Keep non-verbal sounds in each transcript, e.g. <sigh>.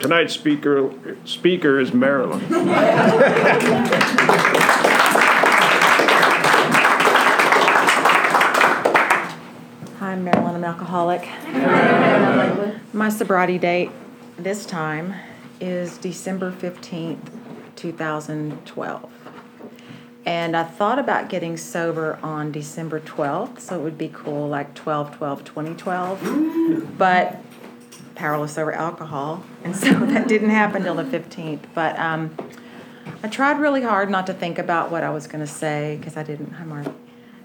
tonight's speaker, speaker is Marilyn. Hi, I'm Marilyn, I'm an alcoholic. My sobriety date this time is December 15th, 2012. And I thought about getting sober on December 12th, so it would be cool, like 12 12 2012. But powerless over alcohol, and so <laughs> that didn't happen till the 15th. But um, I tried really hard not to think about what I was going to say because I didn't. Hi, Mark.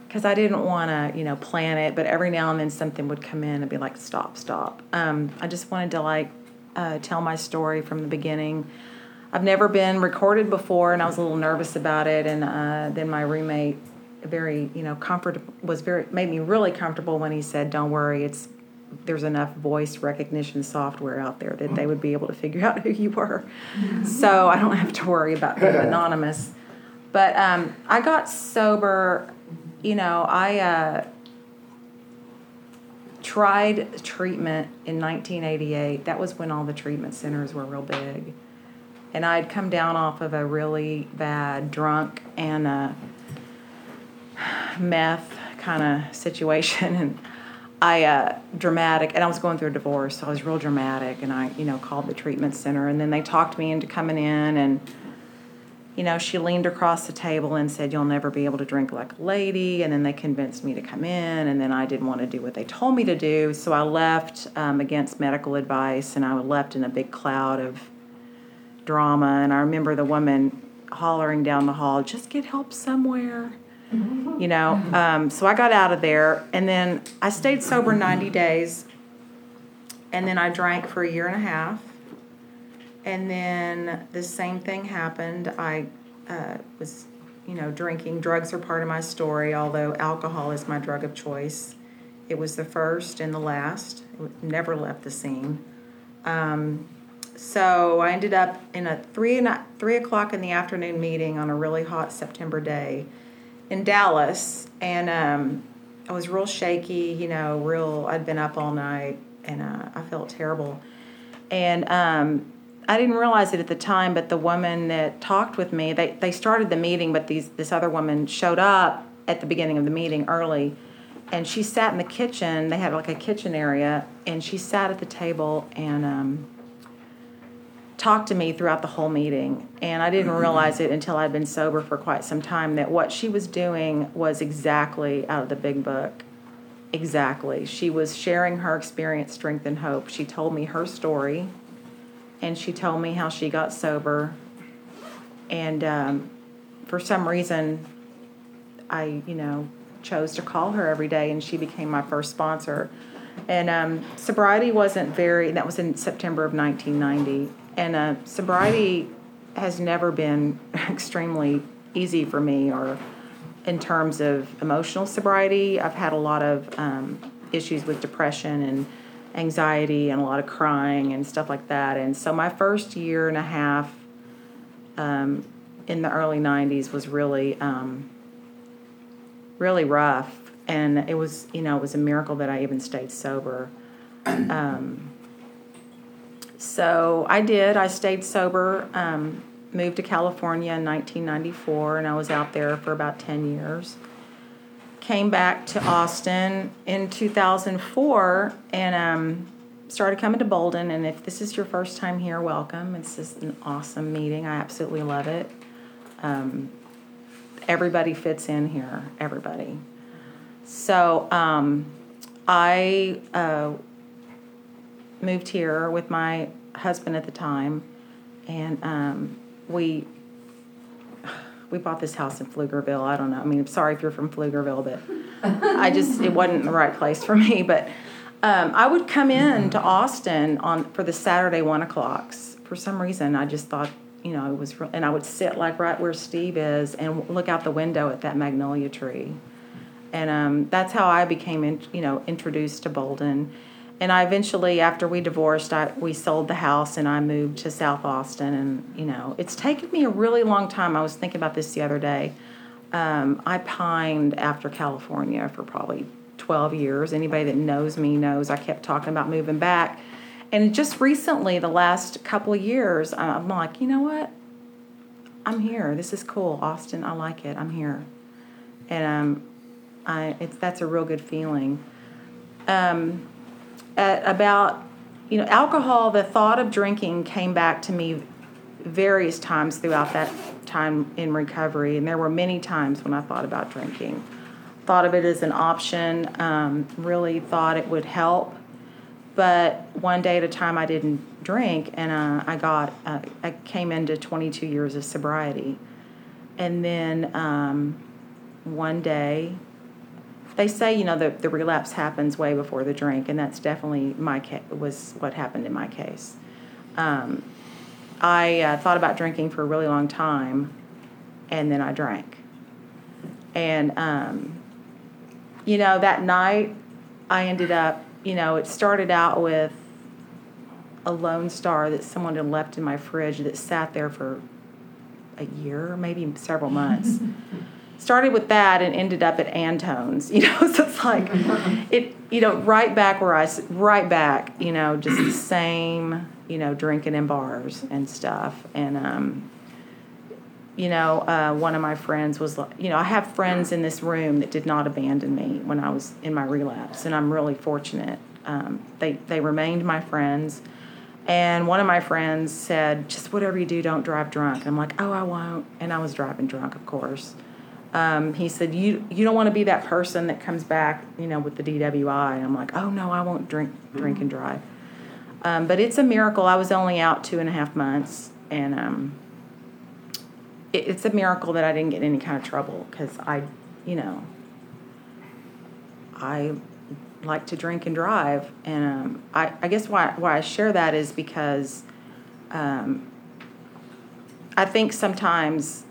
Because I didn't want to, you know, plan it. But every now and then something would come in and be like, "Stop, stop." Um, I just wanted to like uh, tell my story from the beginning. I've never been recorded before, and I was a little nervous about it. And uh, then my roommate, very, you know, comfortable, was very made me really comfortable when he said, "Don't worry, it's there's enough voice recognition software out there that they would be able to figure out who you were. So I don't have to worry about being <laughs> anonymous. But um, I got sober, you know, I uh, tried treatment in 1988. That was when all the treatment centers were real big. And I'd come down off of a really bad drunk and a <sighs> meth kind of situation. And I uh, dramatic, and I was going through a divorce, so I was real dramatic. And I, you know, called the treatment center, and then they talked me into coming in. And you know, she leaned across the table and said, "You'll never be able to drink like a lady." And then they convinced me to come in, and then I didn't want to do what they told me to do, so I left um, against medical advice, and I left in a big cloud of drama. And I remember the woman hollering down the hall, "Just get help somewhere." You know? Um, so i got out of there and then i stayed sober 90 days and then i drank for a year and a half and then the same thing happened. I uh, was you know drinking. Drugs are part of my story although alcohol is my drug of choice. It was the first and the last. It never left the scene. Um, so i ended up in a three, and a, three o'clock in the afternoon meeting on a really hot september day in Dallas, and um, I was real shaky. You know, real. I'd been up all night, and uh, I felt terrible. And um, I didn't realize it at the time, but the woman that talked with me, they they started the meeting, but these this other woman showed up at the beginning of the meeting early, and she sat in the kitchen. They had like a kitchen area, and she sat at the table and. Um, talked to me throughout the whole meeting. And I didn't realize it until I'd been sober for quite some time that what she was doing was exactly out of the big book. Exactly. She was sharing her experience, strength, and hope. She told me her story, and she told me how she got sober. And um, for some reason, I, you know, chose to call her every day, and she became my first sponsor. And um, sobriety wasn't very, that was in September of 1990 and uh, sobriety has never been <laughs> extremely easy for me or in terms of emotional sobriety. I've had a lot of um, issues with depression and anxiety and a lot of crying and stuff like that. And so my first year and a half um, in the early 90s was really um, really rough. And it was you know it was a miracle that i even stayed sober. Um, so I did. I stayed sober, um, moved to California in 1994, and I was out there for about 10 years. Came back to Austin in 2004 and um, started coming to Bolden. And if this is your first time here, welcome. It's just an awesome meeting. I absolutely love it. Um, everybody fits in here, everybody. So um, I. Uh, moved here with my husband at the time, and um, we we bought this house in Pflugerville. I don't know. I mean, I'm sorry if you're from Pflugerville, but I just it wasn't the right place for me. But um, I would come in to Austin on for the Saturday one o'clocks. For some reason, I just thought you know it was, and I would sit like right where Steve is and look out the window at that magnolia tree, and um, that's how I became in, you know introduced to Bolden and I eventually, after we divorced, I we sold the house and I moved to South Austin. And you know, it's taken me a really long time. I was thinking about this the other day. Um, I pined after California for probably 12 years. Anybody that knows me knows I kept talking about moving back. and just recently, the last couple years, I'm like, you know what? I'm here. This is cool, Austin. I like it. I'm here, and um, I it's that's a real good feeling. Um, at about you know alcohol, the thought of drinking came back to me various times throughout that time in recovery, and there were many times when I thought about drinking. Thought of it as an option. Um, really thought it would help but one day at a time I didn't drink, and uh, I got uh, I came into 22 years of sobriety, and then um, one day they say you know the, the relapse happens way before the drink, and that's definitely my ca- was what happened in my case. Um, I uh, thought about drinking for a really long time, and then I drank, and um, you know that night I ended up you know, it started out with a Lone Star that someone had left in my fridge that sat there for a year, maybe several months. <laughs> started with that and ended up at Antone's, <laughs> you know, so it's like it, you know, right back where I, right back, you know, just the same, you know, drinking in bars and stuff. And, um, you know, uh, one of my friends was like, you know, I have friends in this room that did not abandon me when I was in my relapse, and I'm really fortunate. Um, they they remained my friends, and one of my friends said, "Just whatever you do, don't drive drunk." And I'm like, "Oh, I won't," and I was driving drunk, of course. Um, he said, "You you don't want to be that person that comes back, you know, with the DWI." And I'm like, "Oh no, I won't drink drink and drive." Um, but it's a miracle. I was only out two and a half months, and um, it, it's a miracle that I didn't get any kind of trouble because I, you know, I like to drink and drive, and um, I, I guess why why I share that is because um, I think sometimes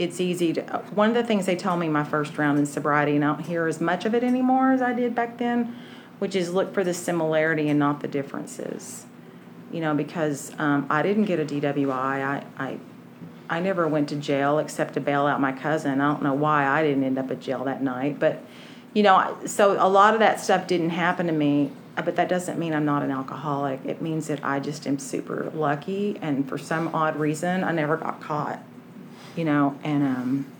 it's easy to. One of the things they told me my first round in sobriety, and I don't hear as much of it anymore as I did back then, which is look for the similarity and not the differences. You know, because um, I didn't get a DWI. I, I I never went to jail except to bail out my cousin. I don't know why I didn't end up at jail that night, but you know, so a lot of that stuff didn't happen to me. But that doesn't mean I'm not an alcoholic. It means that I just am super lucky, and for some odd reason, I never got caught. You know, and um,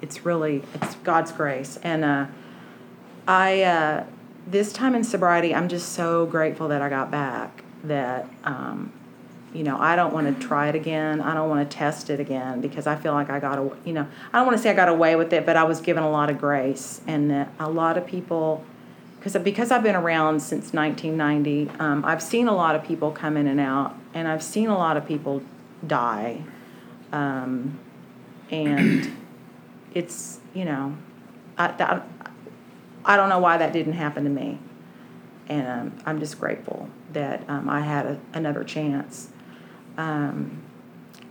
it's really it's God's grace. And uh, I uh, this time in sobriety, I'm just so grateful that I got back. That um, you know, I don't want to try it again. I don't want to test it again because I feel like I got, you know, I don't want to say I got away with it, but I was given a lot of grace, and that a lot of people, because because I've been around since 1990, um, I've seen a lot of people come in and out, and I've seen a lot of people die, um, and it's you know, I, that, I don't know why that didn't happen to me, and um, I'm just grateful that um, I had a, another chance. Um,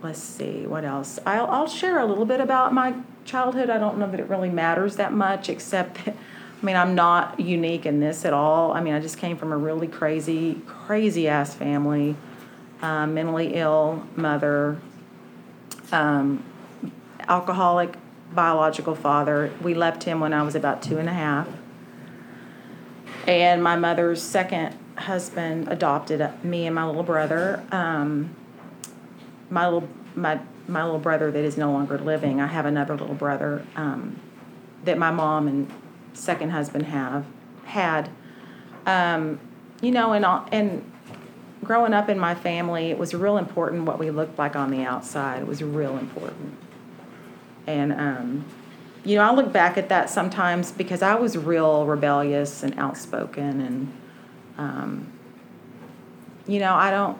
let's see what else. I'll, I'll share a little bit about my childhood. I don't know that it really matters that much, except that, <laughs> I mean, I'm not unique in this at all. I mean, I just came from a really crazy, crazy ass family, uh, mentally ill mother, um, alcoholic biological father. We left him when I was about two and a half. And my mother's second husband adopted me and my little brother. Um, my little my my little brother that is no longer living. I have another little brother um, that my mom and second husband have had. Um, you know, and all, and growing up in my family, it was real important what we looked like on the outside. It was real important. And um, you know, I look back at that sometimes because I was real rebellious and outspoken, and um, you know, I don't.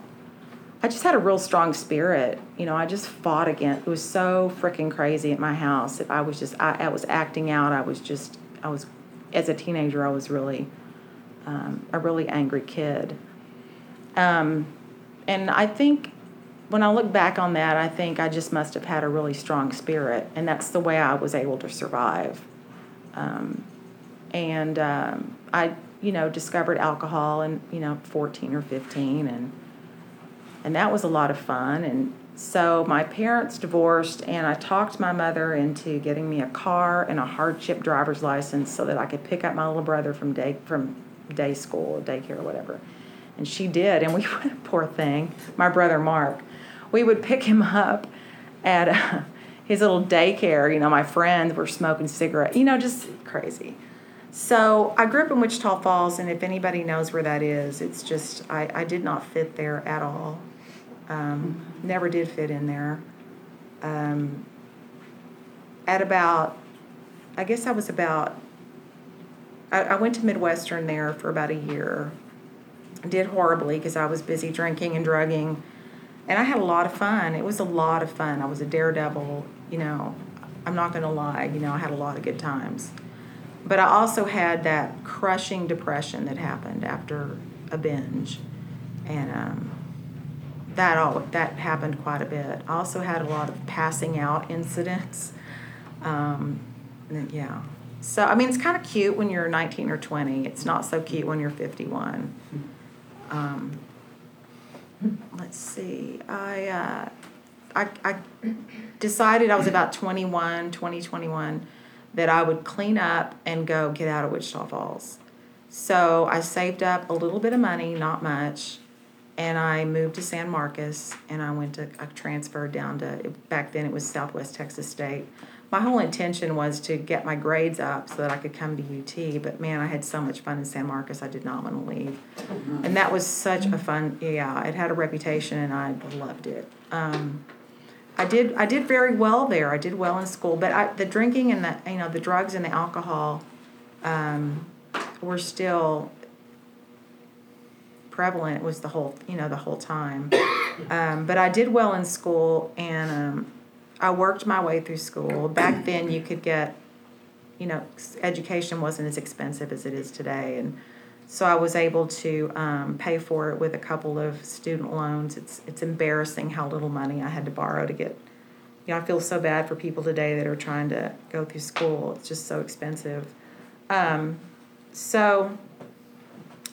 I just had a real strong spirit. You know, I just fought against. It was so freaking crazy at my house. I was just, I, I was acting out. I was just, I was, as a teenager, I was really um, a really angry kid. Um, and I think when I look back on that, I think I just must have had a really strong spirit, and that's the way I was able to survive. Um, and um, I, you know, discovered alcohol in you know 14 or 15, and and that was a lot of fun. And so my parents divorced, and I talked my mother into getting me a car and a hardship driver's license so that I could pick up my little brother from day from day school, daycare, or whatever. And she did, and we, <laughs> poor thing, my brother Mark, we would pick him up at uh, <laughs> his little daycare. You know, my friends were smoking cigarettes, you know, just crazy. So I grew up in Wichita Falls, and if anybody knows where that is, it's just, I, I did not fit there at all. Um, never did fit in there. Um, at about, I guess I was about, I, I went to Midwestern there for about a year. Did horribly because I was busy drinking and drugging. And I had a lot of fun. It was a lot of fun. I was a daredevil, you know. I'm not going to lie, you know, I had a lot of good times. But I also had that crushing depression that happened after a binge. And um, that all that happened quite a bit. I also had a lot of passing out <laughs> incidents. Um, yeah. So I mean, it's kind of cute when you're 19 or 20. It's not so cute when you're 51. Um, let's see. I, uh, I I decided I was about 21, 20, 21, that I would clean up and go get out of Wichita Falls. So I saved up a little bit of money, not much and I moved to San Marcos and I went to I transferred down to back then it was Southwest Texas State. My whole intention was to get my grades up so that I could come to UT, but man, I had so much fun in San Marcos I did not want to leave. And that was such a fun yeah, it had a reputation and I loved it. Um, I did I did very well there. I did well in school, but I, the drinking and the you know the drugs and the alcohol um, were still prevalent was the whole you know the whole time. Um, but i did well in school and um, i worked my way through school. Back then you could get you know education wasn't as expensive as it is today. And so i was able to um, pay for it with a couple of student loans. It's it's embarrassing how little money i had to borrow to get you know i feel so bad for people today that are trying to go through school. It's just so expensive. Um, so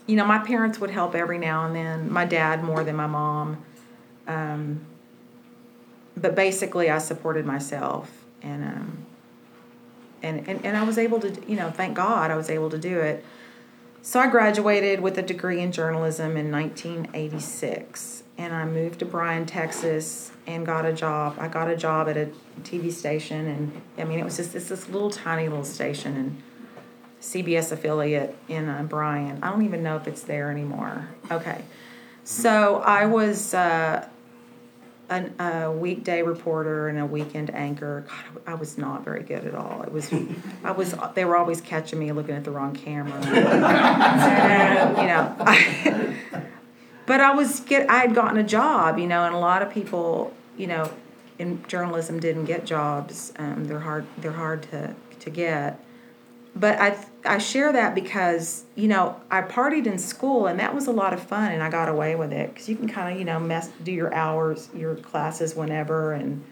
you know, my parents would help every now and then. My dad more than my mom. Um, but basically, I supported myself, and um, and, and and I was able to, you know, thank God, I was able to do it. So I graduated with a degree in journalism in 1986, and I moved to Bryan, Texas, and got a job. I got a job at a TV station, and I mean, it was just it's this little tiny little station, and CBS affiliate in uh, Bryan. I don't even know if it's there anymore. Okay. So I was uh, an, a weekday reporter and a weekend anchor. God, I was not very good at all. It was, <laughs> I was. They were always catching me looking at the wrong camera. <laughs> you know, I, but I was get. I had gotten a job, you know, and a lot of people, you know, in journalism didn't get jobs. Um, they're hard. They're hard to to get but I I share that because you know I partied in school and that was a lot of fun and I got away with it. Because you can kind of you know mess do your hours your classes whenever and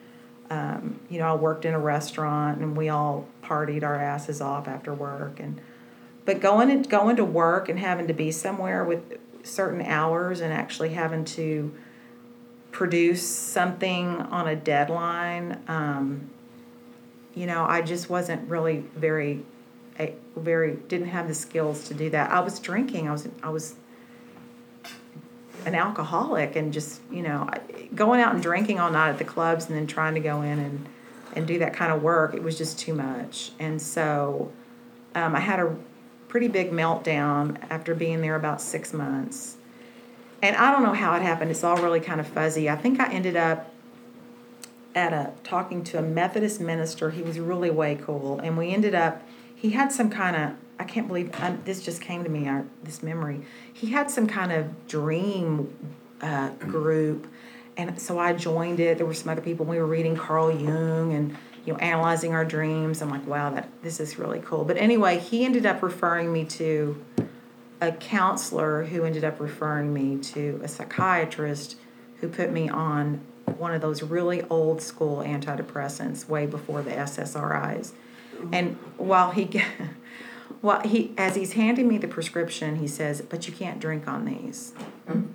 um, you know I worked in a restaurant and we all partied our asses off after work and but going and going to work and having to be somewhere with certain hours and actually having to produce something on a deadline um, you know I just wasn't really very very didn't have the skills to do that. I was drinking. I was I was an alcoholic and just you know going out and drinking all night at the clubs and then trying to go in and and do that kind of work. It was just too much. And so um, I had a pretty big meltdown after being there about six months. And I don't know how it happened. It's all really kind of fuzzy. I think I ended up at a talking to a Methodist minister. He was really way cool, and we ended up he had some kind of I can't believe um, this just came to me. This memory. He had some kind of dream uh, group, and so I joined it. There were some other people. We were reading Carl Jung and you know analyzing our dreams. I'm like, wow, that this is really cool. But anyway, he ended up referring me to a counselor who ended up referring me to a psychiatrist who put me on one of those really old school antidepressants way before the SSRIs Mm-hmm. and while he, <laughs> well, he as he's handing me the prescription, he says, "But you can't drink on these." Mm-hmm.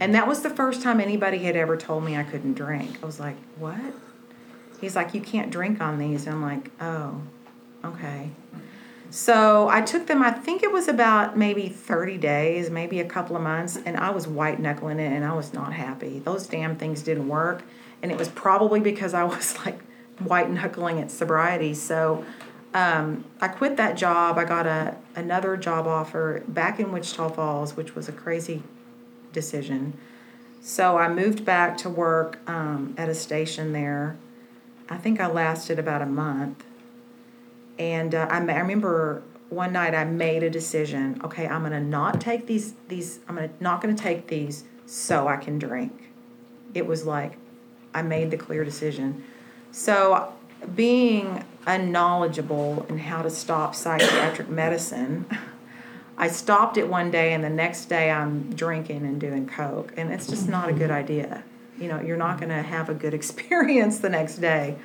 And that was the first time anybody had ever told me I couldn't drink. I was like, "What?" He's like, "You can't drink on these." And I'm like, "Oh, okay." So I took them, I think it was about maybe 30 days, maybe a couple of months, and I was white knuckling it and I was not happy. Those damn things didn't work. And it was probably because I <laughs> was like white knuckling at sobriety. So um, I quit that job. I got a another job offer back in Wichita Falls, which was a crazy decision. So I moved back to work um, at a station there. I think I lasted about a month. And uh, I, I remember one night I made a decision. Okay, I'm gonna not take these these. I'm gonna not gonna take these so I can drink. It was like I made the clear decision. So being unknowledgeable in how to stop psychiatric medicine. I stopped it one day, and the next day I'm drinking and doing coke, and it's just not a good idea. You know, you're not going to have a good <laughs> experience the next day.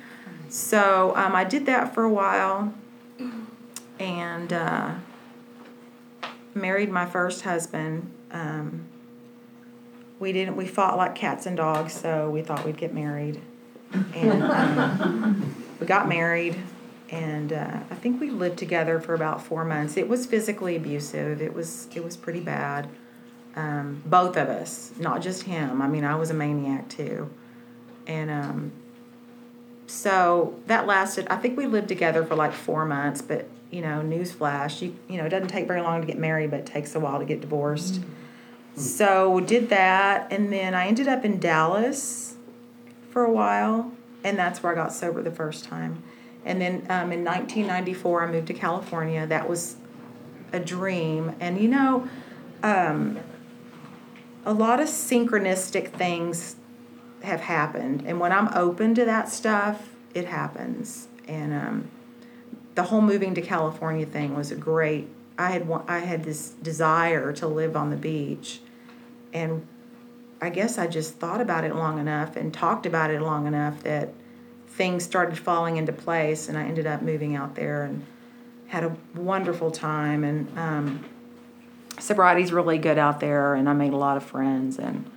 So um, I did that for a while, and uh, married my first husband. Um, we didn't. We fought like cats and dogs, so we thought we'd get married, and um, we got married and uh, I think we lived together for about four months. It was physically abusive. It was it was pretty bad. Um, both of us, not just him. I mean, I was a maniac too, and um, so that lasted. I think we lived together for like four months. But you know, newsflash, you you know, it doesn't take very long to get married, but it takes a while to get divorced. Mm-hmm. So did that, and then I ended up in Dallas for a while, and that's where I got sober the first time and then um, in 1994, I moved to California. That was a dream. And you know, um, a lot of synchronistic things have happened. And when I'm open to that stuff, it happens. And um, the whole moving to California thing was a great. I had I had this desire to live on the beach, and I guess I just thought about it long enough and talked about it long enough that things started falling into place, and I ended up moving out there and had a wonderful time. And um, sobriety's really good out there, and I made a lot of friends. And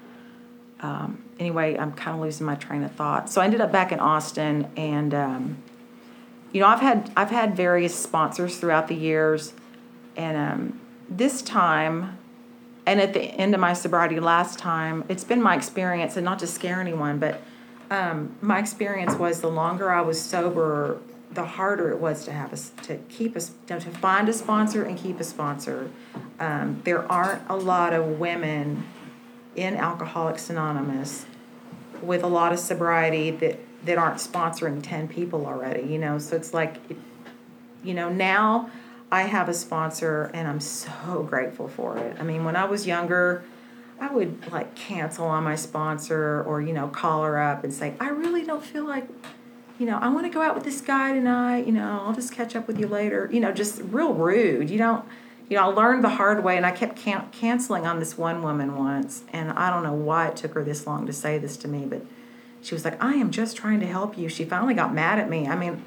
um, anyway, I'm kind of losing my train of thought. So I ended up back in Austin, and um, you know, I've had I've had various sponsors throughout the years, and um, this time. And at the end of my sobriety last time, it's been my experience, and not to scare anyone, but um, my experience was the longer I was sober, the harder it was to have us to keep us to find a sponsor and keep a sponsor. Um, there aren't a lot of women in Alcoholics Anonymous with a lot of sobriety that that aren't sponsoring 10 people already you know so it's like you know now i have a sponsor and i'm so grateful for it i mean when i was younger I would like cancel on my sponsor or, you know, call her up and say, I really don't feel like, you know, I want to go out with this guy tonight, you know, I'll just catch up with you later. You know, just real rude. You don't, you know, I learned the hard way and I kept can- canceling on this one woman once. And I don't know why it took her this long to say this to me, but she was like, I am just trying to help you. She finally got mad at me. I mean,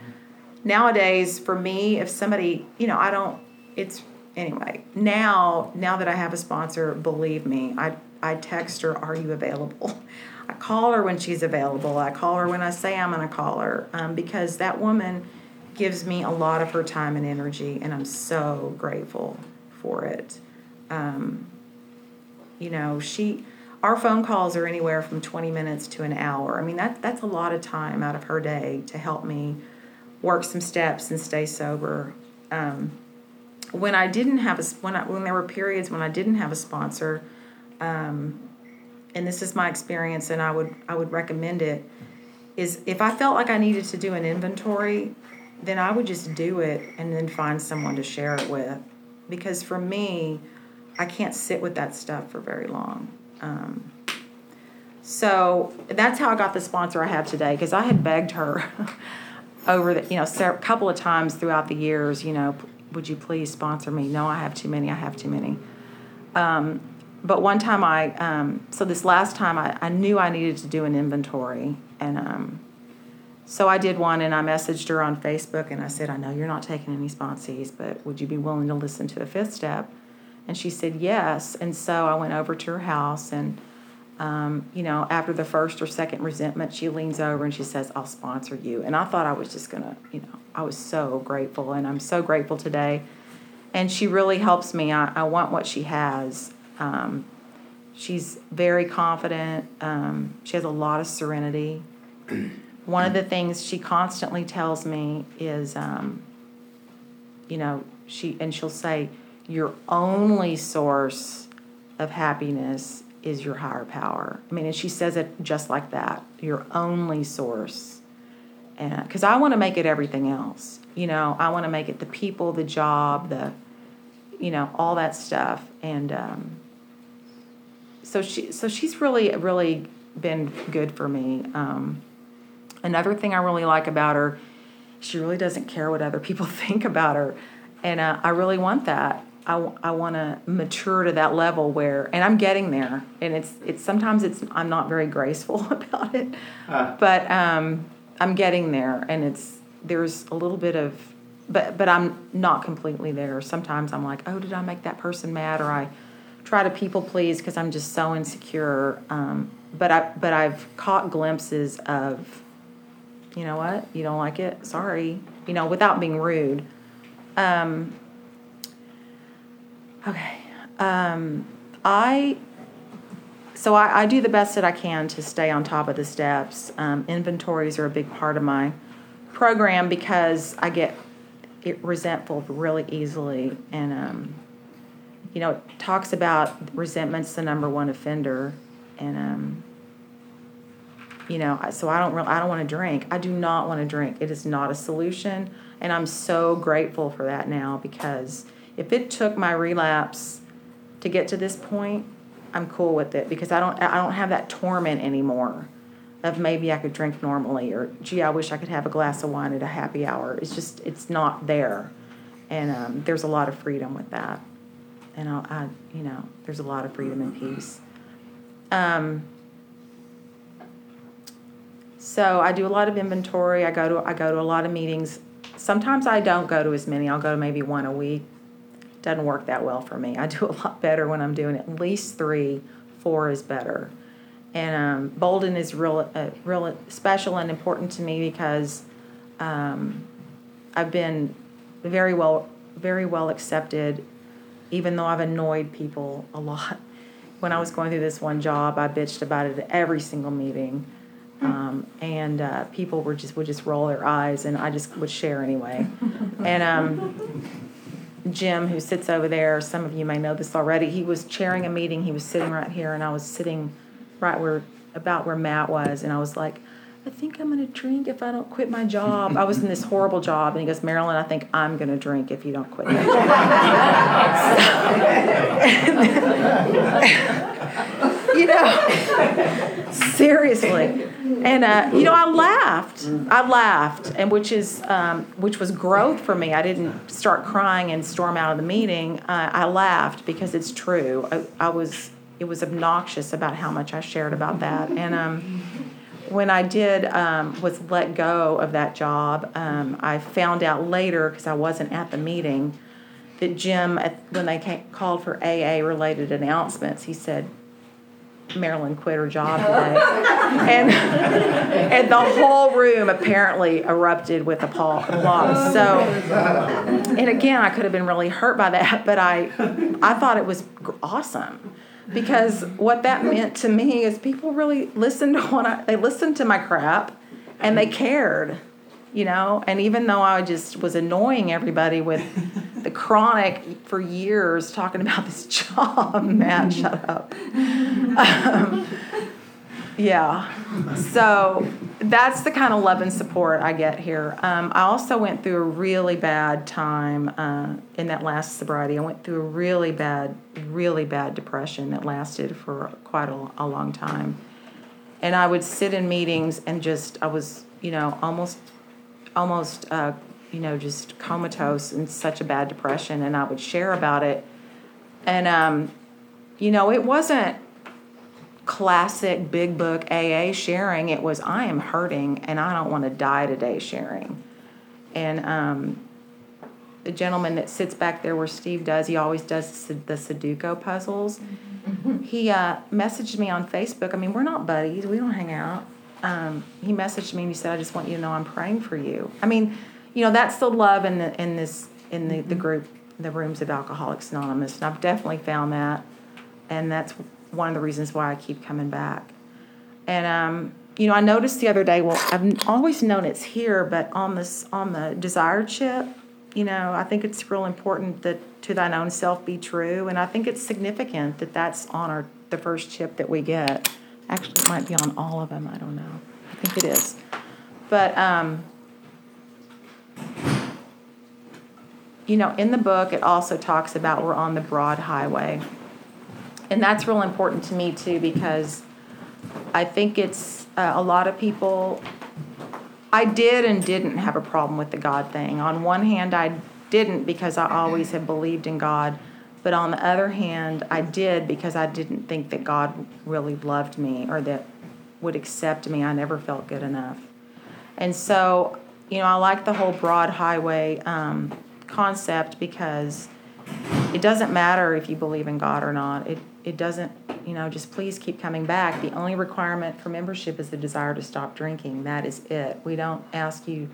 nowadays, for me, if somebody, you know, I don't, it's, anyway, now, now that I have a sponsor, believe me, I, I text her, Are you available? <laughs> I call her when she's available. I call her when I say I'm going to call her um, because that woman gives me a lot of her time and energy, and I'm so grateful for it. Um, you know, she, our phone calls are anywhere from 20 minutes to an hour. I mean, that, that's a lot of time out of her day to help me work some steps and stay sober. Um, when I didn't have a, when I, when there were periods when I didn't have a sponsor, um, and this is my experience, and I would I would recommend it. Is if I felt like I needed to do an inventory, then I would just do it and then find someone to share it with, because for me, I can't sit with that stuff for very long. Um, so that's how I got the sponsor I have today, because I had begged her <laughs> over the you know a couple of times throughout the years, you know, would you please sponsor me? No, I have too many. I have too many. Um, but one time I, um, so this last time I, I knew I needed to do an inventory. And um, so I did one and I messaged her on Facebook and I said, I know you're not taking any sponsees, but would you be willing to listen to a fifth step? And she said yes. And so I went over to her house and, um, you know, after the first or second resentment, she leans over and she says, I'll sponsor you. And I thought I was just going to, you know, I was so grateful. And I'm so grateful today and she really helps me. I, I want what she has. Um, she's very confident. Um, she has a lot of serenity. <clears throat> One of the things she constantly tells me is, um, you know, she and she'll say, "Your only source of happiness is your higher power." I mean, and she says it just like that. Your only source, and because I want to make it everything else. You know, I want to make it the people, the job, the, you know, all that stuff, and um, so she, so she's really, really been good for me. Um, another thing I really like about her, she really doesn't care what other people <laughs> think about her, and uh, I really want that. I, I want to mature to that level where, and I'm getting there. And it's it's sometimes it's I'm not very graceful <laughs> about it, but um, I'm getting there, and it's there's a little bit of, but but I'm not completely there. Sometimes I'm like, oh, did I make that person mad, or I try to people please because I'm just so insecure. Um, but I but I've caught glimpses of, you know what, you don't like it, sorry, you know, without being rude. Um, okay, um, I. So I, I do the best that I can to stay on top of the steps. Um, inventories are a big part of my program because I get it resentful really easily, and um, you know, it talks about resentment's the number one offender, and um, you know, so I don't really, I don't want to drink. I do not want to drink. It is not a solution, and I'm so grateful for that now because if it took my relapse to get to this point, I'm cool with it because I don't I don't have that torment anymore of maybe I could drink normally or gee I wish I could have a glass of wine at a happy hour. It's just it's not there, and um, there's a lot of freedom with that, and I, I you know there's a lot of freedom and peace. Um, so I do a lot of inventory. I go to I go to a lot of meetings. Sometimes I don't go to as many. I'll go to maybe one a week. Doesn't work that well for me. I do a lot better when I'm doing at least three. Four is better. And um, Bolden is real, uh, real special and important to me because um, I've been very well, very well accepted, even though I've annoyed people a lot. <laughs> When I was going through this one job, I bitched about it at every single meeting, um, and uh, people were just would just roll their eyes, and I just would share anyway. <laughs> and um, Jim, who sits over there, some of you may know this already. He was chairing a meeting. He was sitting right here, and I was sitting right where about where Matt was, and I was like, I think I'm gonna drink if I don't quit my job. I was in this horrible job, and he goes, Marilyn, I think I'm gonna drink if you don't quit <laughs> you know, seriously. And uh, you know, I laughed. I laughed, and which is um, which was growth for me. I didn't start crying and storm out of the meeting. Uh, I laughed because it's true. I, I was it was obnoxious about how much I shared about that, and um, when I did um, was let go of that job, um, I found out later because I wasn't at the meeting that Jim, when they came, called for AA related announcements, he said, Marilyn quit her job today. and, and the whole room apparently erupted with applause. So, and again, I could have been really hurt by that, but I, I thought it was awesome because what that meant to me is people really listened to what I, they listened to my crap and they cared, you know. And even though I just was annoying everybody with the chronic for years talking about this <laughs> job, Matt, shut up. Um, yeah, so that's the kind of love and support I get here. Um, I also went through a really bad time uh, in that last sobriety. I went through a really bad, really bad depression that lasted for quite a, a long time. And I would sit in meetings and just, I was, you know, almost, almost, uh, you know, just comatose and such a bad depression. And I would share about it. And, um, you know, it wasn't classic big book AA sharing. It was, I am hurting and I don't want to die today sharing. And um, the gentleman that sits back there where Steve does, he always does the Sudoku puzzles. He uh, messaged me on Facebook. I mean, we're not buddies, we don't hang out. Um, he messaged me and he said, I just want you to know I'm praying for you. I mean, you know, that's the love in, the, in this in the, the group the rooms of Alcoholics Anonymous, and I've definitely found that, and that's one of the reasons why I keep coming back. And um, you know, I noticed the other day. Well, I've always known it's here, but on this on the desired chip, you know, I think it's real important that to thine own self be true, and I think it's significant that that's on our the first chip that we get. Actually, it might be on all of them. I don't know. I think it is, but um, you know, in the book, it also talks about we're on the broad highway. And that's real important to me too because I think it's uh, a lot of people. I did and didn't have a problem with the God thing. On one hand, I didn't because I always had believed in God. But on the other hand, I did because I didn't think that God really loved me or that would accept me. I never felt good enough. And so, you know, I like the whole broad highway um, concept because it doesn't matter if you believe in God or not. It it doesn't, you know, just please keep coming back. The only requirement for membership is the desire to stop drinking. That is it. We don't ask you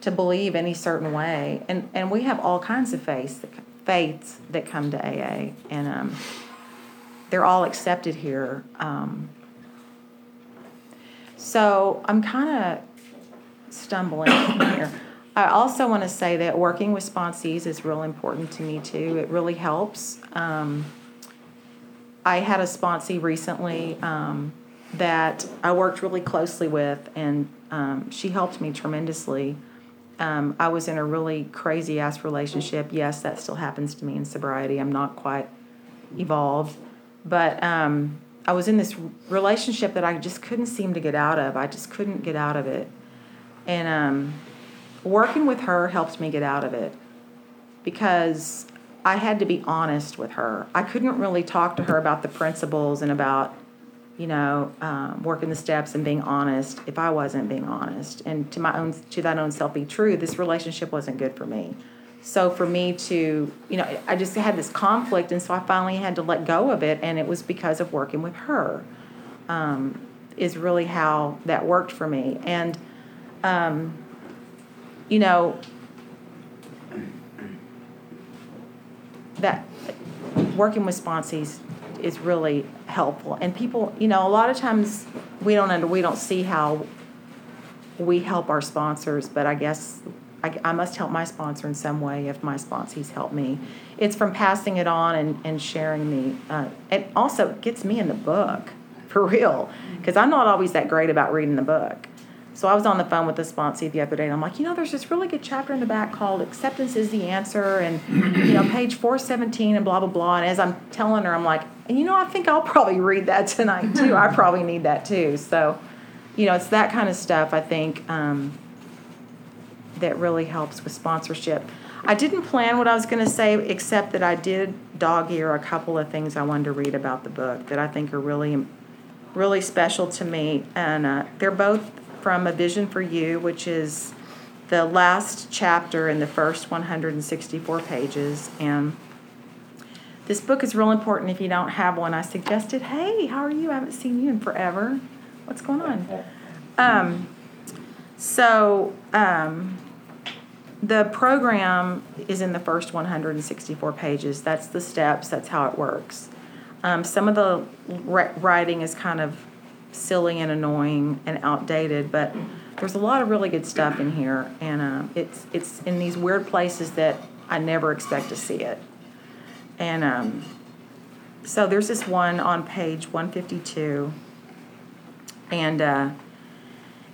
to believe any certain way. And and we have all kinds of faiths that, faiths that come to AA and um, they're all accepted here. Um, so I'm kind of stumbling <coughs> here. I also want to say that working with sponsees is real important to me too. It really helps. Um, I had a sponsee recently um, that I worked really closely with, and um, she helped me tremendously. Um, I was in a really crazy ass relationship. Yes, that still happens to me in sobriety. I'm not quite evolved, but um, I was in this relationship that I just couldn't seem to get out of. I just couldn't get out of it, and um, working with her helped me get out of it because I had to be honest with her. I couldn't really talk to her about the principles and about, you know, um, working the steps and being honest if I wasn't being honest. And to my own, to that own self be true, this relationship wasn't good for me. So for me to, you know, I just had this conflict, and so I finally had to let go of it, and it was because of working with her. Um, is really how that worked for me, and um, you know, that working with sponsees is really helpful. And people, you know, a lot of times we don't under, we don't see how we help our sponsors, but I guess I, I must help my sponsor in some way if my sponsees help me. It's from passing it on and, and sharing the, uh, it also gets me in the book for real because I'm not always that great about reading the book. So I was on the phone with the sponsee the other day, and I'm like, you know, there's this really good chapter in the back called "Acceptance is the Answer," and you know, page 417, and blah blah blah. And as I'm telling her, I'm like, and you know, I think I'll probably <laughs> read that tonight too. I probably need that too. So, you know, it's that kind of stuff. I think um, that really helps with sponsorship. I didn't plan what I was going to say, except that I did dog ear a couple of things I wanted to read about the book that I think are really, really special to me, and uh, they're both from A Vision for You, which is the last chapter in the first 164 pages. And this book is real important if you don't have one. I suggested, hey, how are you? I haven't seen you in forever. What's going on? Um, so, um, the program is in the first 164 pages. That's the steps, that's how it works. Um, some of the writing is kind of silly and annoying and outdated, but there's a lot of really good stuff in here, and uh, it's it's in these weird places that I never expect to see it. And um, so there's this one on page 152, and uh,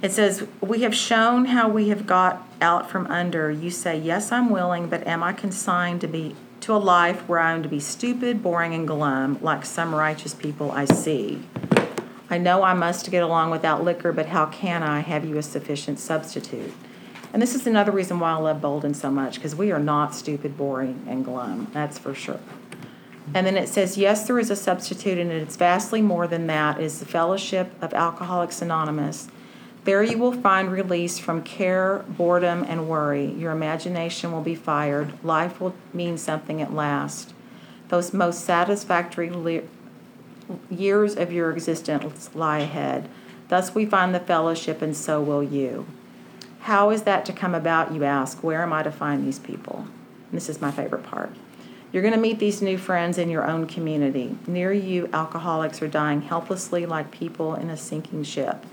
it says, "We have shown how we have got out from under. You say, yes, I'm willing, but am I consigned to be?" To a life where I am to be stupid, boring, and glum, like some righteous people I see. I know I must get along without liquor, but how can I have you a sufficient substitute? And this is another reason why I love Bolden so much, because we are not stupid, boring, and glum. That's for sure. And then it says, yes, there is a substitute, and it's vastly more than that. It is the fellowship of Alcoholics Anonymous. There you will find release from care, boredom, and worry. Your imagination will be fired. Life will mean something at last. Those most satisfactory years of your existence lie ahead. Thus we find the fellowship, and so will you. How is that to come about, you ask? Where am I to find these people? And this is my favorite part. You're going to meet these new friends in your own community. Near you, alcoholics are dying helplessly like people in a sinking ship.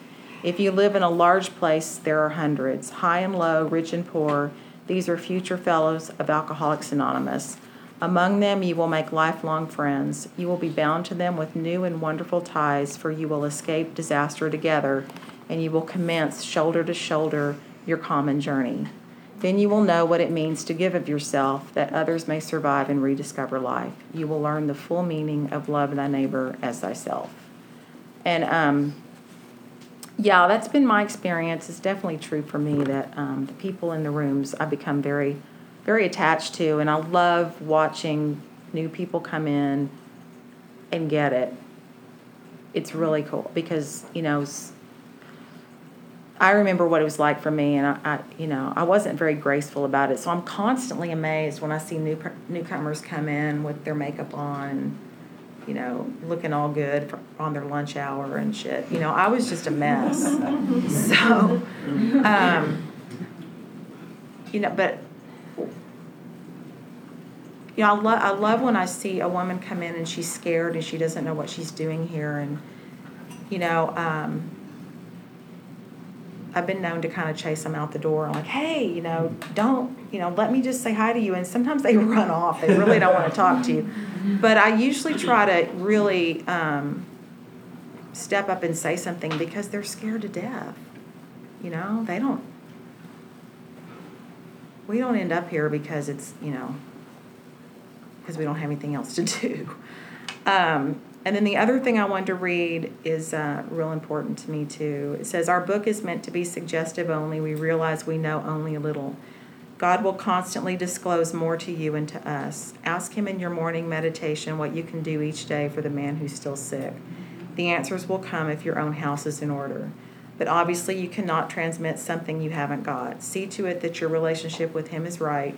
If you live in a large place, there are hundreds, high and low, rich and poor. These are future fellows of Alcoholics Anonymous. Among them, you will make lifelong friends. You will be bound to them with new and wonderful ties, for you will escape disaster together, and you will commence shoulder to shoulder your common journey. Then you will know what it means to give of yourself, that others may survive and rediscover life. You will learn the full meaning of love thy neighbor as thyself. And um, yeah, that's been my experience. It's definitely true for me that um, the people in the rooms I become very, very attached to, and I love watching new people come in and get it. It's really cool because you know. I remember what it was like for me, and I, I, you know, I wasn't very graceful about it. So I'm constantly amazed when I see new newcomers come in with their makeup on, you know, looking all good for, on their lunch hour and shit. You know, I was just a mess. <laughs> so, um, you know, but you know, I love I love when I see a woman come in and she's scared and she doesn't know what she's doing here, and you know. Um, I've been known to kind of chase them out the door like, hey, you know, don't, you know, let me just say hi to you. And sometimes they <laughs> run off. They really don't want to talk to you. But I usually try to really um, step up and say something because they're scared to death. You know, they don't. We don't end up here because it's, you know, because we don't have anything else to <laughs> do. Um, and then the other thing I wanted to read is uh, real important to me too. It says, Our book is meant to be suggestive only. We realize we know only a little. God will constantly disclose more to you and to us. Ask Him in your morning meditation what you can do each day for the man who's still sick. The answers will come if your own house is in order. But obviously, you cannot transmit something you haven't got. See to it that your relationship with Him is right,